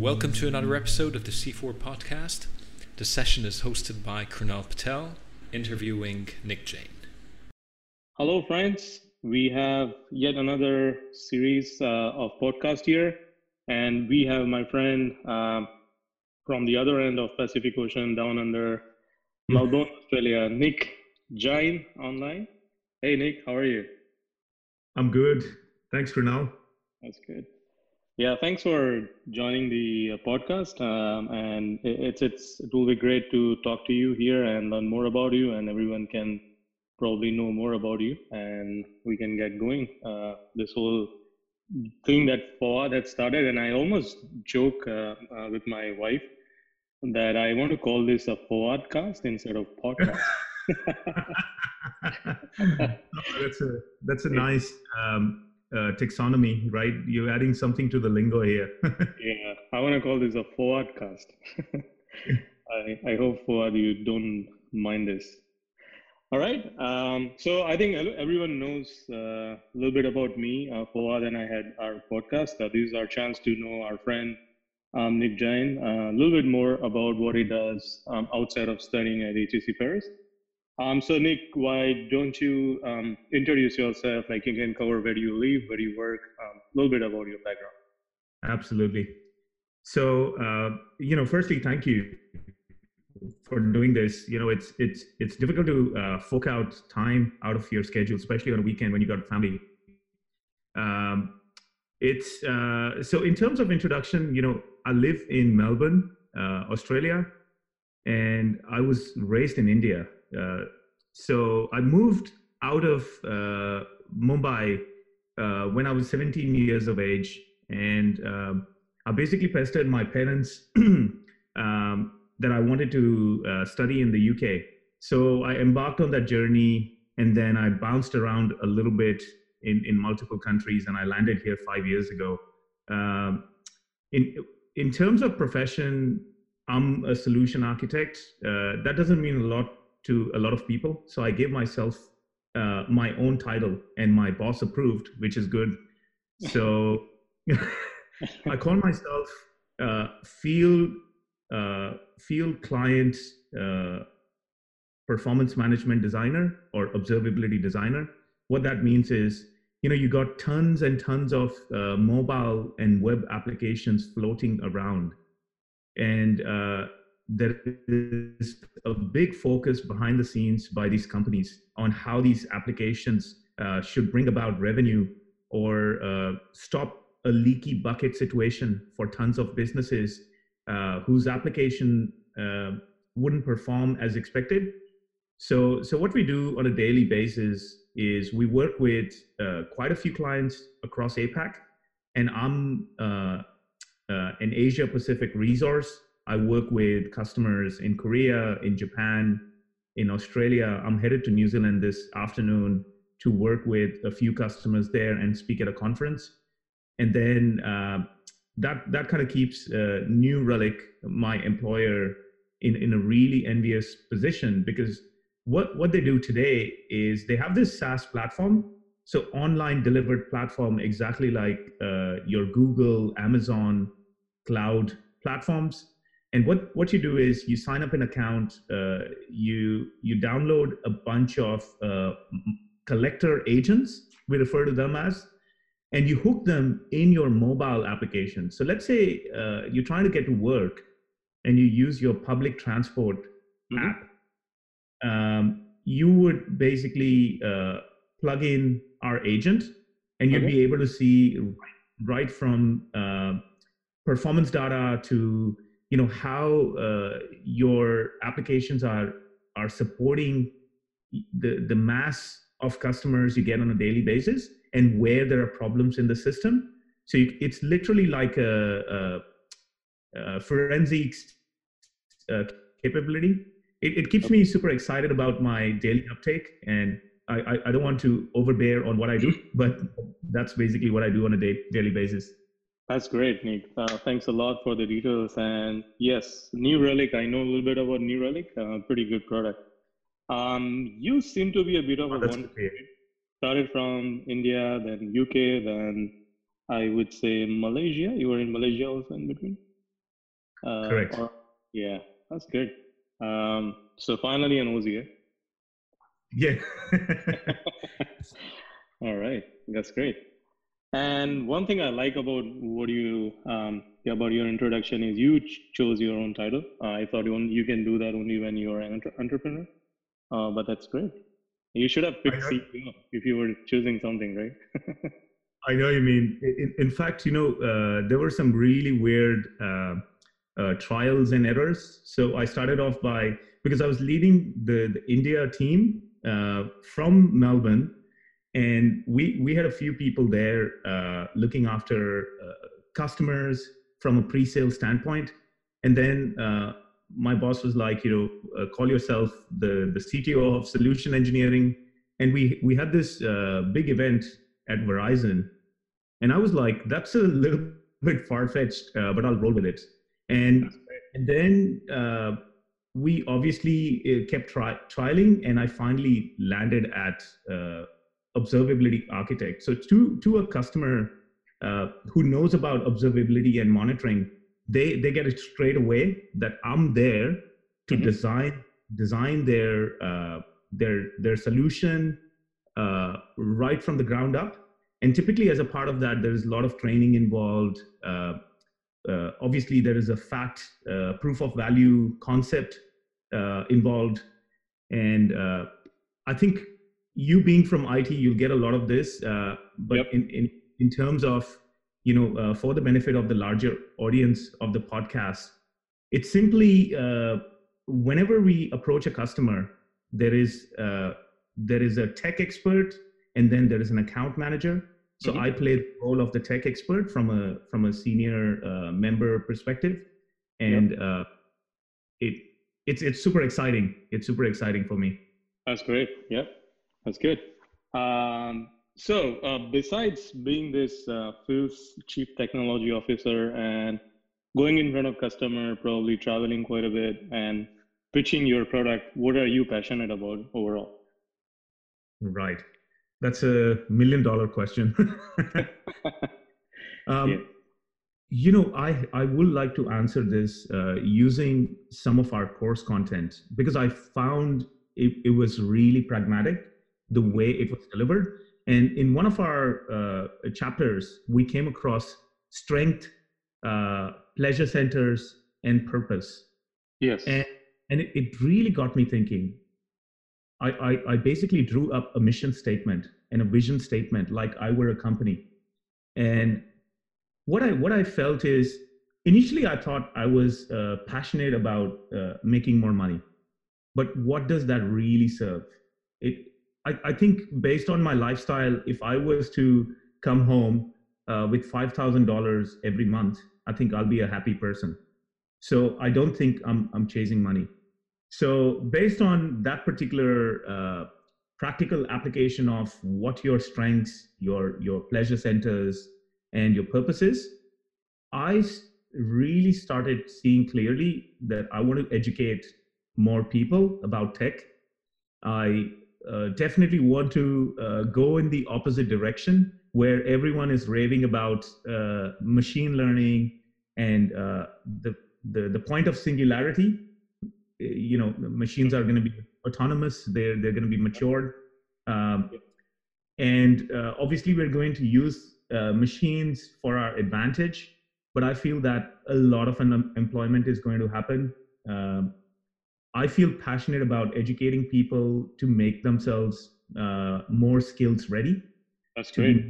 Welcome to another episode of the C4 podcast. The session is hosted by Krunal Patel, interviewing Nick Jain. Hello, friends. We have yet another series uh, of podcast here, and we have my friend uh, from the other end of Pacific Ocean, down under Melbourne, Australia, Nick Jain, online. Hey, Nick, how are you? I'm good. Thanks, Krunal. That's good. Yeah, thanks for joining the uh, podcast. Um, and it's it's it will be great to talk to you here and learn more about you, and everyone can probably know more about you, and we can get going. Uh, this whole thing that Fawad had started, and I almost joke uh, uh, with my wife that I want to call this a Fawad cast instead of podcast. that's a that's a nice um, uh, taxonomy, right? You're adding something to the lingo here. yeah, I want to call this a Fawad cast. I, I hope Fawad you don't mind this. All right. Um, so I think everyone knows uh, a little bit about me. Uh, Fawad and I had our podcast. Uh, this is our chance to know our friend um, Nick Jain uh, a little bit more about what he does um, outside of studying at HEC Paris. Um, so Nick, why don't you um, introduce yourself? Like you can cover where you live, where you work, um, a little bit about your background. Absolutely. So uh, you know, firstly, thank you for doing this. You know, it's it's it's difficult to uh, fork out time out of your schedule, especially on a weekend when you got a family. Um, it's uh, so in terms of introduction, you know, I live in Melbourne, uh, Australia, and I was raised in India. Uh, so I moved out of uh, Mumbai uh, when I was 17 years of age, and um, I basically pestered my parents um, that I wanted to uh, study in the UK. So I embarked on that journey, and then I bounced around a little bit in, in multiple countries, and I landed here five years ago. Um, in in terms of profession, I'm a solution architect. Uh, that doesn't mean a lot to a lot of people. So I gave myself uh, my own title, and my boss approved, which is good. So I call myself uh, field uh, field client uh, performance management designer or observability designer. What that means is, you know, you got tons and tons of uh, mobile and web applications floating around, and uh, there is a big focus behind the scenes by these companies on how these applications uh, should bring about revenue or uh, stop a leaky bucket situation for tons of businesses uh, whose application uh, wouldn't perform as expected. So, so what we do on a daily basis is we work with uh, quite a few clients across APAC, and I'm uh, an Asia Pacific resource I work with customers in Korea, in Japan, in Australia. I'm headed to New Zealand this afternoon to work with a few customers there and speak at a conference. And then uh, that that kind of keeps uh, New Relic, my employer, in in a really envious position because what what they do today is they have this SaaS platform, so online delivered platform, exactly like uh, your Google, Amazon, cloud platforms and what what you do is you sign up an account uh, you you download a bunch of uh, collector agents we refer to them as and you hook them in your mobile application so let's say uh, you're trying to get to work and you use your public transport mm-hmm. app um, you would basically uh, plug in our agent and you'd okay. be able to see right from uh, performance data to you know how uh, your applications are are supporting the the mass of customers you get on a daily basis and where there are problems in the system. So you, it's literally like a, a, a forensics uh, capability. It, it, keeps me super excited about my daily uptake and I, I, I don't want to overbear on what i do but that's basically what i do on a day, daily basis that's great, Nick. Uh, thanks a lot for the details. And yes, New Relic, I know a little bit about New Relic. Uh, pretty good product. Um, you seem to be a bit of a oh, one. Started from India, then UK, then I would say Malaysia. You were in Malaysia also in between. Uh, Correct. or- yeah, that's good. Um, so finally an Aussie. eh? Yeah. All right, that's great. And one thing I like about what you um, about your introduction is you ch- chose your own title. Uh, I thought you, on- you can do that only when you're an entre- entrepreneur, uh, but that's great. You should have picked CEO if you were choosing something, right? I know you mean. In, in fact, you know, uh, there were some really weird uh, uh, trials and errors. So I started off by because I was leading the, the India team uh, from Melbourne, and we we had a few people there uh, looking after uh, customers from a pre-sale standpoint, and then. Uh, my boss was like, you know, uh, call yourself the the CTO of solution engineering, and we we had this uh, big event at Verizon. And I was like, that's a little bit far fetched, uh, but I'll roll with it. And, and then uh, we obviously kept tri- trialing, and I finally landed at uh, observability architect. So to to a customer uh, who knows about observability and monitoring, they they get it straight away that I'm there to Mhm. design design their uh, their their solution uh, right from the ground up. And typically, as a part of that, there is a lot of training involved. Uh, uh, obviously, there is a fact uh, proof of value concept uh, involved, and uh, I think you being from IT, you'll get a lot of this. Uh, but Yep. in, in in terms of you know, uh, for the benefit of the larger audience of the podcast, it's simply uh, whenever we approach a customer, there is uh, there is a tech expert, and then there is an account manager. So Mhm. I play the role of the tech expert from a from a senior uh, member perspective, and uh, it it's it's super exciting. It's super exciting for me. That's great. Yeah, that's good. Um, so, uh, besides being this uh, Phil's chief technology officer and going in front of customer, probably traveling quite a bit and pitching your product, what are you passionate about overall? Right. That's a million dollar question. um, Yeah. You know, I, I would like to answer this uh, using some of our course content because I found it, it was really pragmatic the way it was delivered. And in one of our uh, chapters, we came across strength, uh, pleasure centers, and purpose. Yes. and and it, it really got me thinking. I, I i basically drew up a mission statement and a vision statement like i were a company. And what i what i felt is initially i thought i was uh, passionate about uh, making more money. But what does that really serve? It I, I think based on my lifestyle if i was to come home uh, with $5000 every month i think i'll be a happy person so I don't think I'm I'm chasing money. So based on that particular uh, practical application of what your strengths, your your pleasure centers, and your purposes, I really started seeing clearly that I want to educate more people about tech. I uh, definitely want to uh, go in the opposite direction where everyone is raving about uh, machine learning and uh, the the the point of singularity. Eh, you know machines are going to be autonomous. They're they're going to be matured. Um, and uh, obviously we're going to use uh, machines for our advantage but i feel that a lot of unemployment is going to happen. Um, i feel passionate about educating people to make themselves uh, more skills ready That's to great. be,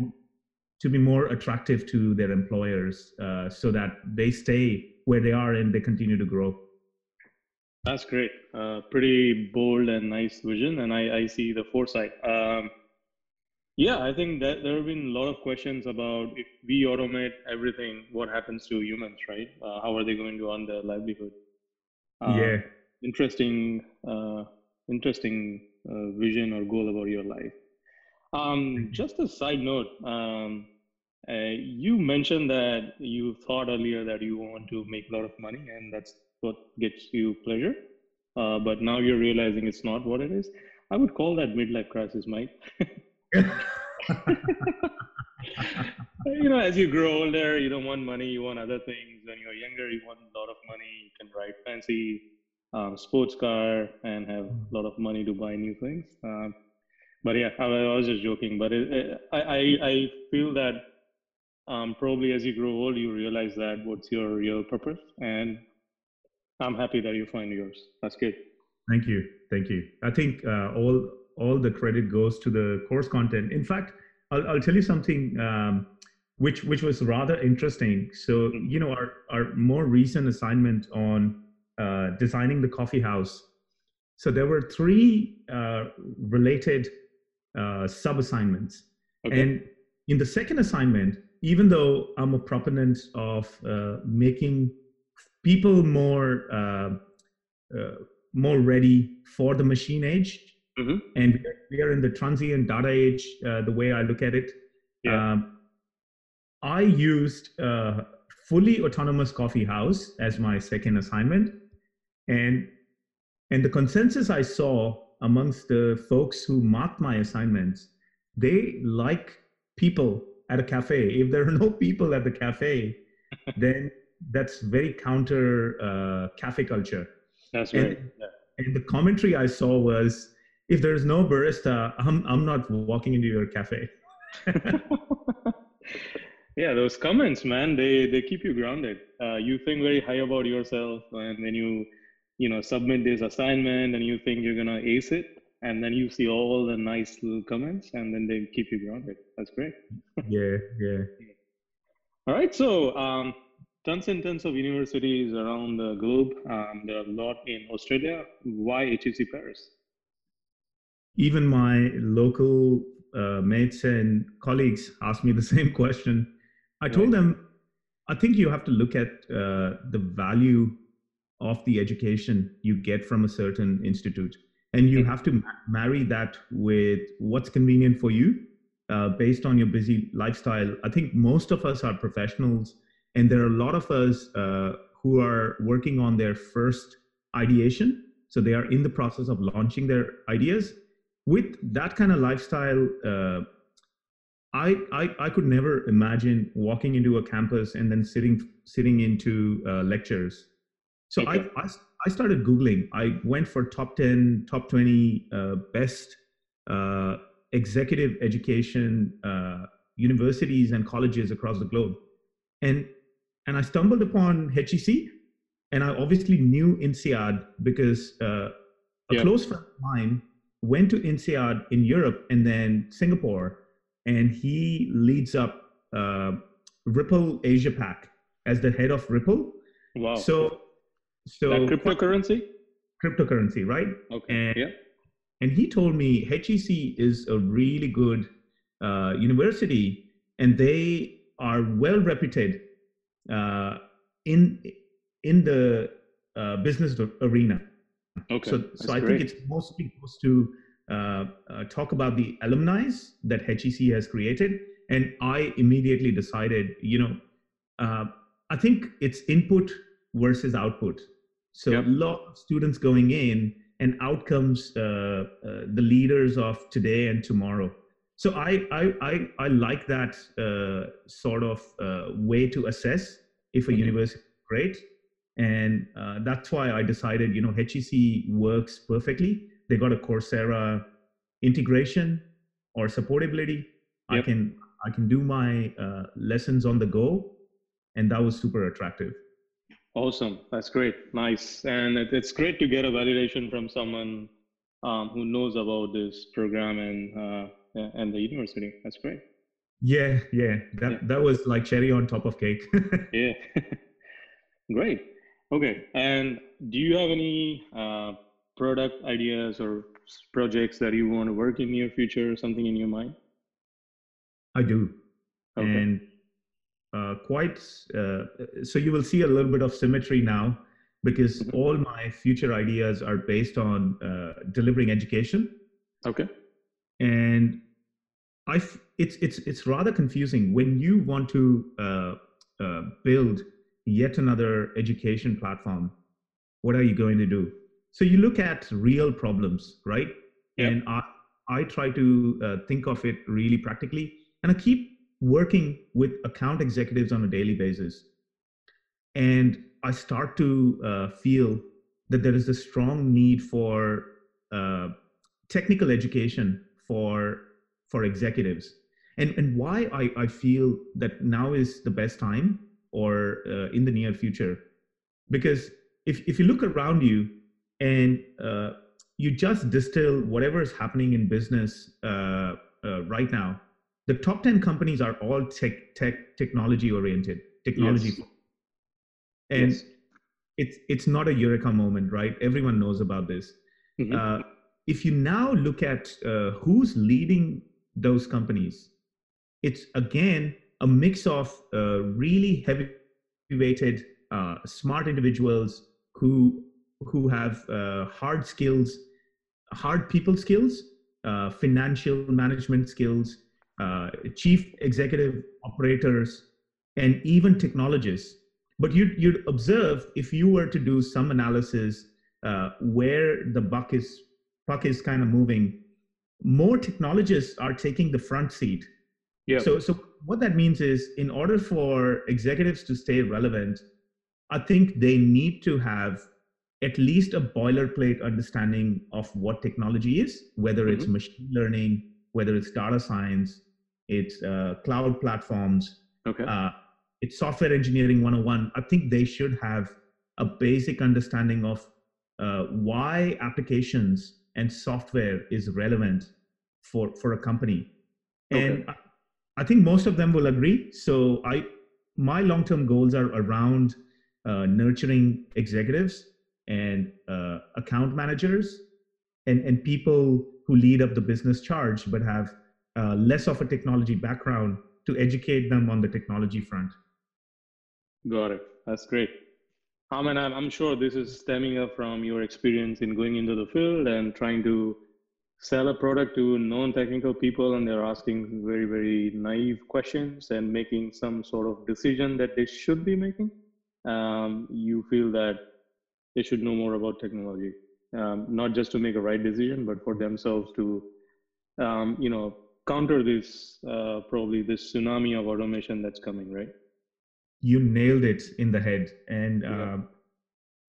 to be more attractive to their employers uh, so that they stay where they are and they continue to grow. That's great. Uh, pretty bold and nice vision, and I, I see the foresight. Um, yeah, I think that there have been a lot of questions about if we automate everything, what happens to humans, right? Uh, how are they going to earn their livelihood? Um, yeah, Interesting, uh, interesting uh, vision or goal about your life. Um, just a side note, um, uh, you mentioned that you thought earlier that you want to make a lot of money and that's what gets you pleasure. Uh, but now you're realizing it's not what it is. I would call that midlife crisis, Mike. you know, as you grow older, you don't want money, you want other things. When you're younger, you want a lot of money, you can ride fancy um, sports car and have a lot of money to buy new things. Um, but yeah, I, I, was just joking. But it, it, I, I, I feel that um, probably as you grow old, you realize that what's your real purpose. And I'm happy that you find yours. That's good. Thank you. Thank you. I think uh, all all the credit goes to the course content. In fact, I'll, I'll tell you something um, which which was rather interesting. So hmm. you know, our our more recent assignment on uh, designing the coffee house. So there were three uh, related uh, sub assignments, okay. and in the second assignment, even though I'm a proponent of uh, making people more uh, uh, more ready for the machine age, mm-hmm. and we are in the transient data age. the way I look at it, yeah. um, I used a fully autonomous coffee house as my second assignment and and the consensus I saw amongst the folks who marked my assignments, they like people at a cafe. If there are no people at the cafe, then that's very counter uh, cafe culture. That's right. And, yeah. and the commentary I saw was, if there's no barista, I'm I'm not walking into your cafe. yeah, those comments, man, they they keep you grounded. Uh, you think very high about yourself, and when you you know submit this assignment and you think you're gonna ace it and then you see all the nice little comments and then they keep you grounded. That's great. Yeah yeah. All right so um, tons and tons of universities around the globe um, there are a lot in australia. Why hec paris? Even my local uh, mates and colleagues asked me the same question. I told them i think you have to look at uh, the value of the education you get from a certain institute. And you have to marry that with what's convenient for you uh, based on your busy lifestyle. I think most of us are professionals, and there are a lot of us uh, who are working on their first ideation. So they are in the process of launching their ideas. With that kind of lifestyle, uh, I, I, I could never imagine walking into a campus and then sitting sitting into uh, lectures so okay. I, I, I started Googling. I went for top 10, top 20 uh, best uh, executive education uh, universities and colleges across the globe. And, and I stumbled upon HEC. And I obviously knew INSEAD because uh, a yeah. close friend of mine went to INSEAD in Europe and then Singapore. And he leads up uh, Ripple Asia Pac as the head of Ripple. Wow. So so that cryptocurrency? Cryptocurrency, right? Okay. And, yeah. And he told me HEC is a really good uh, university, and they are well reputed uh, in in the uh, business arena. Okay. So, so I great. think it's mostly supposed to uh, uh, talk about the alumni that HEC has created, and I immediately decided, you know, uh, I think it's input versus output. So yep. a lot of students going in and outcomes, uh, uh, the leaders of today and tomorrow. So I I I, I like that uh, sort of uh, way to assess if a mm-hmm. university is great, and uh, that's why I decided you know HEC works perfectly. They got a Coursera integration or supportability. Yep. I can I can do my uh, lessons on the go, and that was super attractive. Awesome. That's great. Nice. And it, it's great to get a validation from someone um, who knows about this program and uh, and the university. That's great. Yeah, yeah. That yeah. that was like cherry on top of cake. yeah. great. Okay. And do you have any uh, product ideas or projects that you want to work in near future? Something in your mind? I do. Okay. And quite uh, so you will see a little bit of symmetry now because mm-hmm. all my future ideas are based on uh, delivering education. Okay. And i it's it's it's rather confusing when you want to uh, uh, build yet another education platform what are you going to do? So you look at real problems right? Yep. and i i try to uh, think of it really practically. And i keep working with account executives on a daily basis. And I start to uh, feel that there is a strong need for uh, technical education for for executives. And and why I, I feel that now is the best time or uh, in the near future, because if if you look around you and uh, you just distill whatever is happening in business uh, uh, right now, the top ten companies are all tech tech technology oriented, technology, Yes. and Yes. it's it's not a eureka moment, right? Everyone knows about this. Mhm. Uh, if you now look at uh, who's leading those companies, it's again a mix of uh, really heavy weighted, uh, smart individuals who who have uh, hard skills, hard people skills, uh, financial management skills, uh, chief executive operators, and even technologists. But you'd, you'd observe if you were to do some analysis uh, where the buck is puck is kind of moving, more technologists are taking the front seat. yeah. So, so what that means is, in order for executives to stay relevant, I think they need to have at least a boilerplate understanding of what technology is, whether it's Mhm. machine learning, whether it's data science, it's uh, cloud platforms, okay. uh, it's software engineering 101 i think they should have a basic understanding of uh, why applications and software is relevant for for a company and Okay. I, I think most of them will agree so i my long-term goals are around uh, nurturing executives and uh, account managers and, and people who lead up the business charge but have uh, less of a technology background to educate them on the technology front Got it. That's great. I'm, I'm sure this is stemming up from your experience in going into the field and trying to sell a product to non-technical people, and they're asking very, very naive questions and making some sort of decision that they should be making. Um, you feel that they should know more about technology, um, not just to make a right decision, but for themselves to, um, you know, counter this uh, probably this tsunami of automation that's coming, right? you nailed it in the head and Yeah.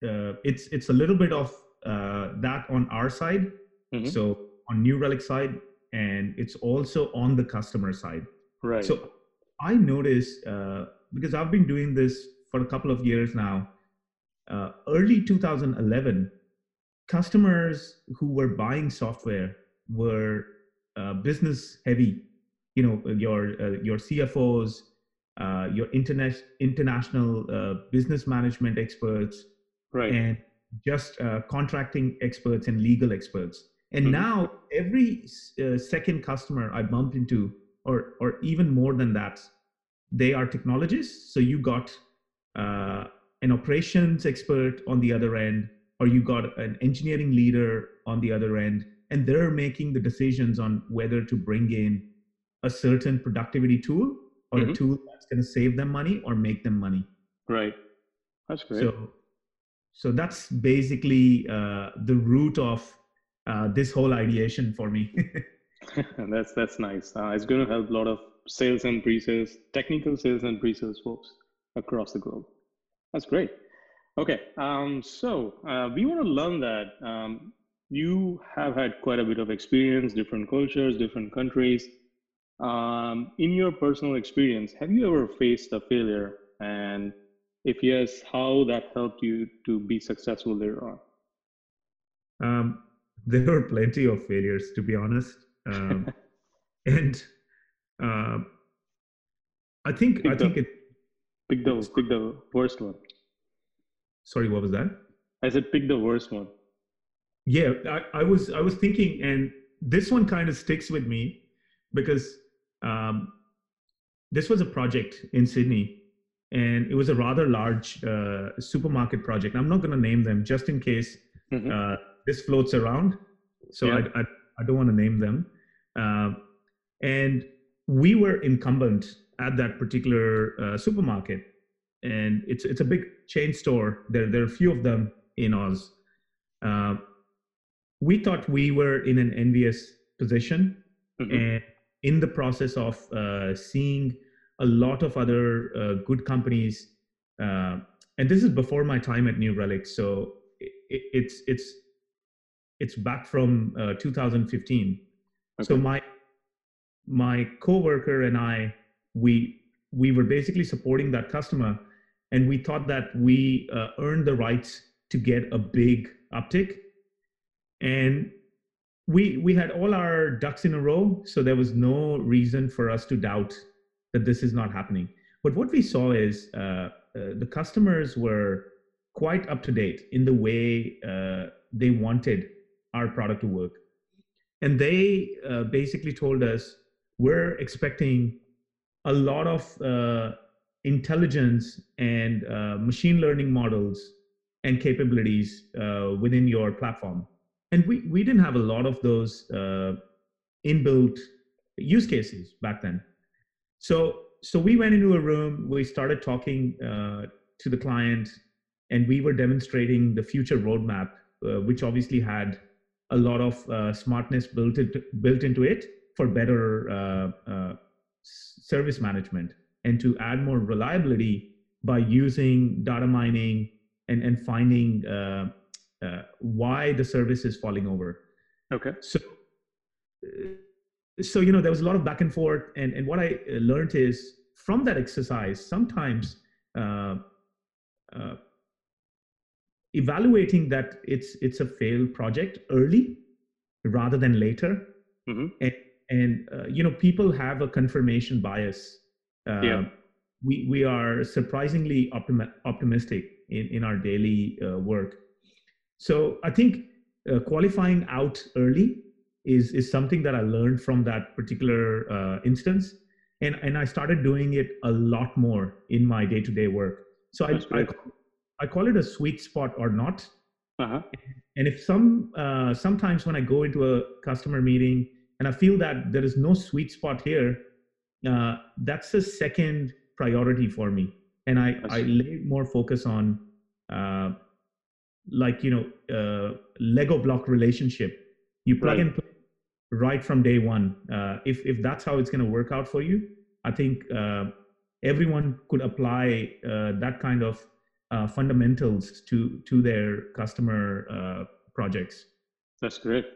uh, uh, it's it's a little bit of uh, that on our side Mhm. so on new relic side and it's also on the customer side Right. so i noticed uh, because i've been doing this for a couple of years now uh, early 2011 customers who were buying software were uh, business heavy you know your uh, your cfos uh, your internet international uh, business management experts right. and just uh, contracting experts and legal experts. And Mhm. now every uh, second customer I bump into, or or even more than that, they are technologists. So you got uh, an operations expert on the other end, or you got an engineering leader on the other end, and they're making the decisions on whether to bring in a certain productivity tool or a Mhm. tool that's going to save them money or make them money. Right. That's great. So, so that's basically uh, the root of uh, this whole ideation for me. that's that's nice. Uh, it's going to help a lot of sales and pre-sales, technical sales and pre-sales folks across the globe. That's great. Okay. Um, so uh, we want to learn that um, you have had quite a bit of experience, different cultures, different countries. Um, in your personal experience, have you ever faced a failure? And if yes, how that helped you to be successful later on? um, there were plenty of failures, to be honest, um, and uh, I think I Pick think the- it. Pick the pick the worst one. Sorry, what was that? I said pick the worst one. Yeah, I, I was I was thinking, and this one kind of sticks with me because um, this was a project in Sydney, and it was a rather large uh, supermarket project. I'm not going to name them just in case Mhm. uh, this floats around. So Yeah. I, I I don't want to name them, Um and we were incumbent at that particular uh, supermarket, and it's it's a big chain store. There there are a few of them in Oz. We thought we were in an envious position, Mhm. and in the process of uh, seeing a lot of other uh, good companies uh, and this is before my time at New Relic, so it, it's it's it's back from uh, 2015. Okay. So my my coworker and I we we were basically supporting that customer, and we thought that we uh, earned the rights to get a big uptick, and we we had all our ducks in a row, so there was no reason for us to doubt that this is not happening. But what we saw is uh, uh, the customers were quite up to date in the way uh, they wanted our product to work. And they uh, basically told us, we're expecting a lot of uh, intelligence and uh, machine learning models and capabilities within your platform. And we, we didn't have a lot of those inbuilt use cases back then. So so we went into a room, we started talking uh, to the client, and we were demonstrating the future roadmap, uh, which obviously had a lot of uh, smartness built into, built into it for better uh, uh, service management and to add more reliability by using data mining and, and finding uh, why the service is falling over. Okay. So so you know there was a lot of back and forth and, and what i uh, learned is from that exercise sometimes uh, uh, evaluating that it's it's a failed project early rather than later mm-hmm. and, and uh, you know people have a confirmation bias uh, yeah. we we are surprisingly optimi- optimistic in in our daily uh, work so i think qualifying out early is is something that I learned from that particular uh, instance, and and I started doing it a lot more in my day to day work. So I, I, I call it a sweet spot or not. Uh-huh. And if some uh, sometimes when I go into a customer meeting and I feel that there is no sweet spot here, uh, that's the second priority for me, and I I lay more focus on. Uh, like you know uh, lego block relationship you plug right. and play right from day one. Uh, if if that's how it's going to work out for you, I think uh, everyone could apply uh, that kind of uh, fundamentals to to their customer uh, projects. That's great.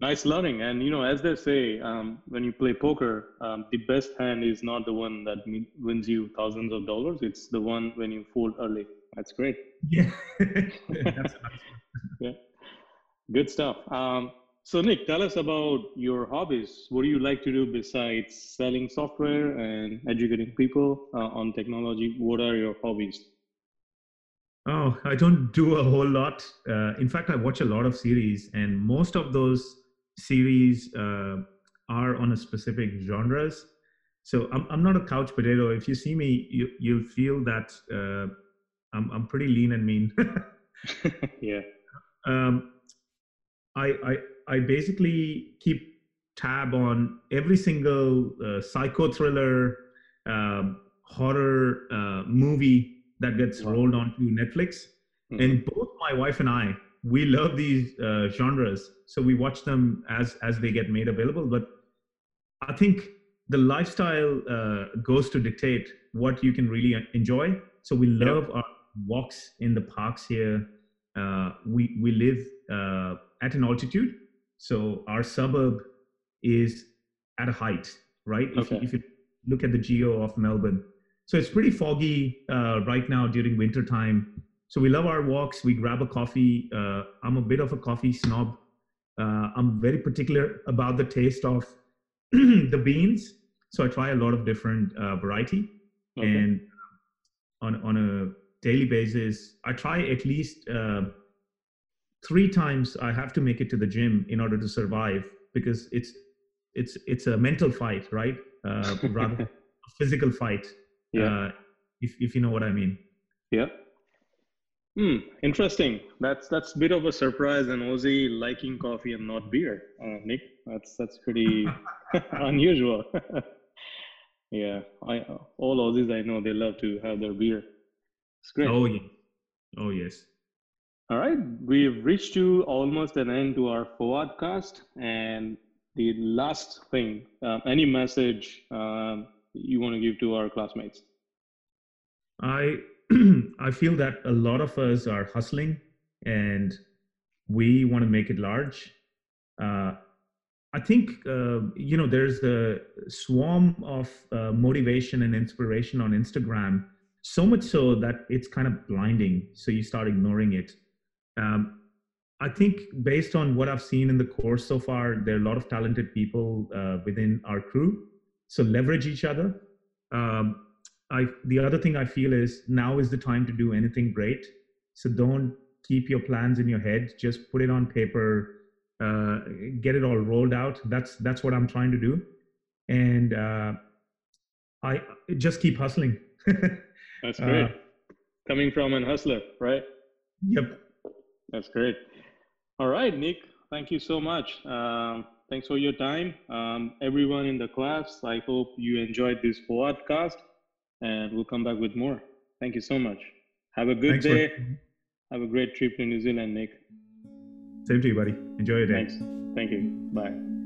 Nice learning, and you know, as they say, um, when you play poker, um, the best hand is not the one that wins you thousands of dollars. It's the one when you fold early. That's great. Yeah. yeah. Good stuff. Um, so, Nick, tell us about your hobbies. What do you like to do besides selling software and educating people uh, on technology? What are your hobbies? Oh, I don't do a whole lot. Uh, in fact, I watch a lot of series, and most of those series uh, are on a specific genres. So I'm, I'm not a couch potato. If you see me, you, you'll feel that uh, I'm, I'm pretty lean and mean. yeah. Um, I, I I basically keep tab on every single uh, psycho thriller, um, horror uh, movie that gets wow. rolled onto Netflix. Mm-hmm. And both my wife and I, we love these uh, genres, so we watch them as as they get made available. But I think the lifestyle uh, goes to dictate what you can really enjoy. So we love yep. our walks in the parks here. Uh, we we live uh, at an altitude, so our suburb is at a height, right? Okay. If, you, if you look at the geo of Melbourne. So it's pretty foggy uh, right now during winter time. So we love our walks. We grab a coffee. Uh, I'm a bit of a coffee snob. Uh, I'm very particular about the taste of the beans. So I try a lot of different uh, variety. Okay. And on, on a daily basis, I try at least uh, three times I have to make it to the gym in order to survive because it's it's it's a mental fight, right? Uh, rather a physical fight. Yeah. Uh, if if you know what I mean. Yeah. Hmm. Interesting. That's that's a bit of a surprise. An Aussie liking coffee and not beer, uh, Nick. That's that's pretty unusual. yeah. I all Aussies I know they love to have their beer. It's great. Oh yeah. Oh yes. All right, we've reached to almost an end to our podcast, and the last thing, uh, any message uh, you want to give to our classmates? I I feel that a lot of us are hustling and we want to make it large. Uh, I think uh, you know there's a swarm of uh, motivation and inspiration on Instagram, so much so that it's kind of blinding. So you start ignoring it. Um, I think based on what I've seen in the course so far, there are a lot of talented people uh, within our crew. So leverage each other. Um, I the other thing I feel is now is the time to do anything great. So don't keep your plans in your head. Just put it on paper uh, get it all rolled out. That's that's what I'm trying to do, and uh, I just keep hustling. that's great. Uh, Coming from an hustler, right? Yep. That's great. All right, Nick. Thank you so much. Um, thanks for your time. Um, everyone in the class, I hope you enjoyed this podcast, and we'll come back with more. Thank you so much. Have a good Thanks day. For- Have a great trip to New Zealand, Nick. Same to you, buddy. Enjoy your day. Thanks. Thank you. Bye.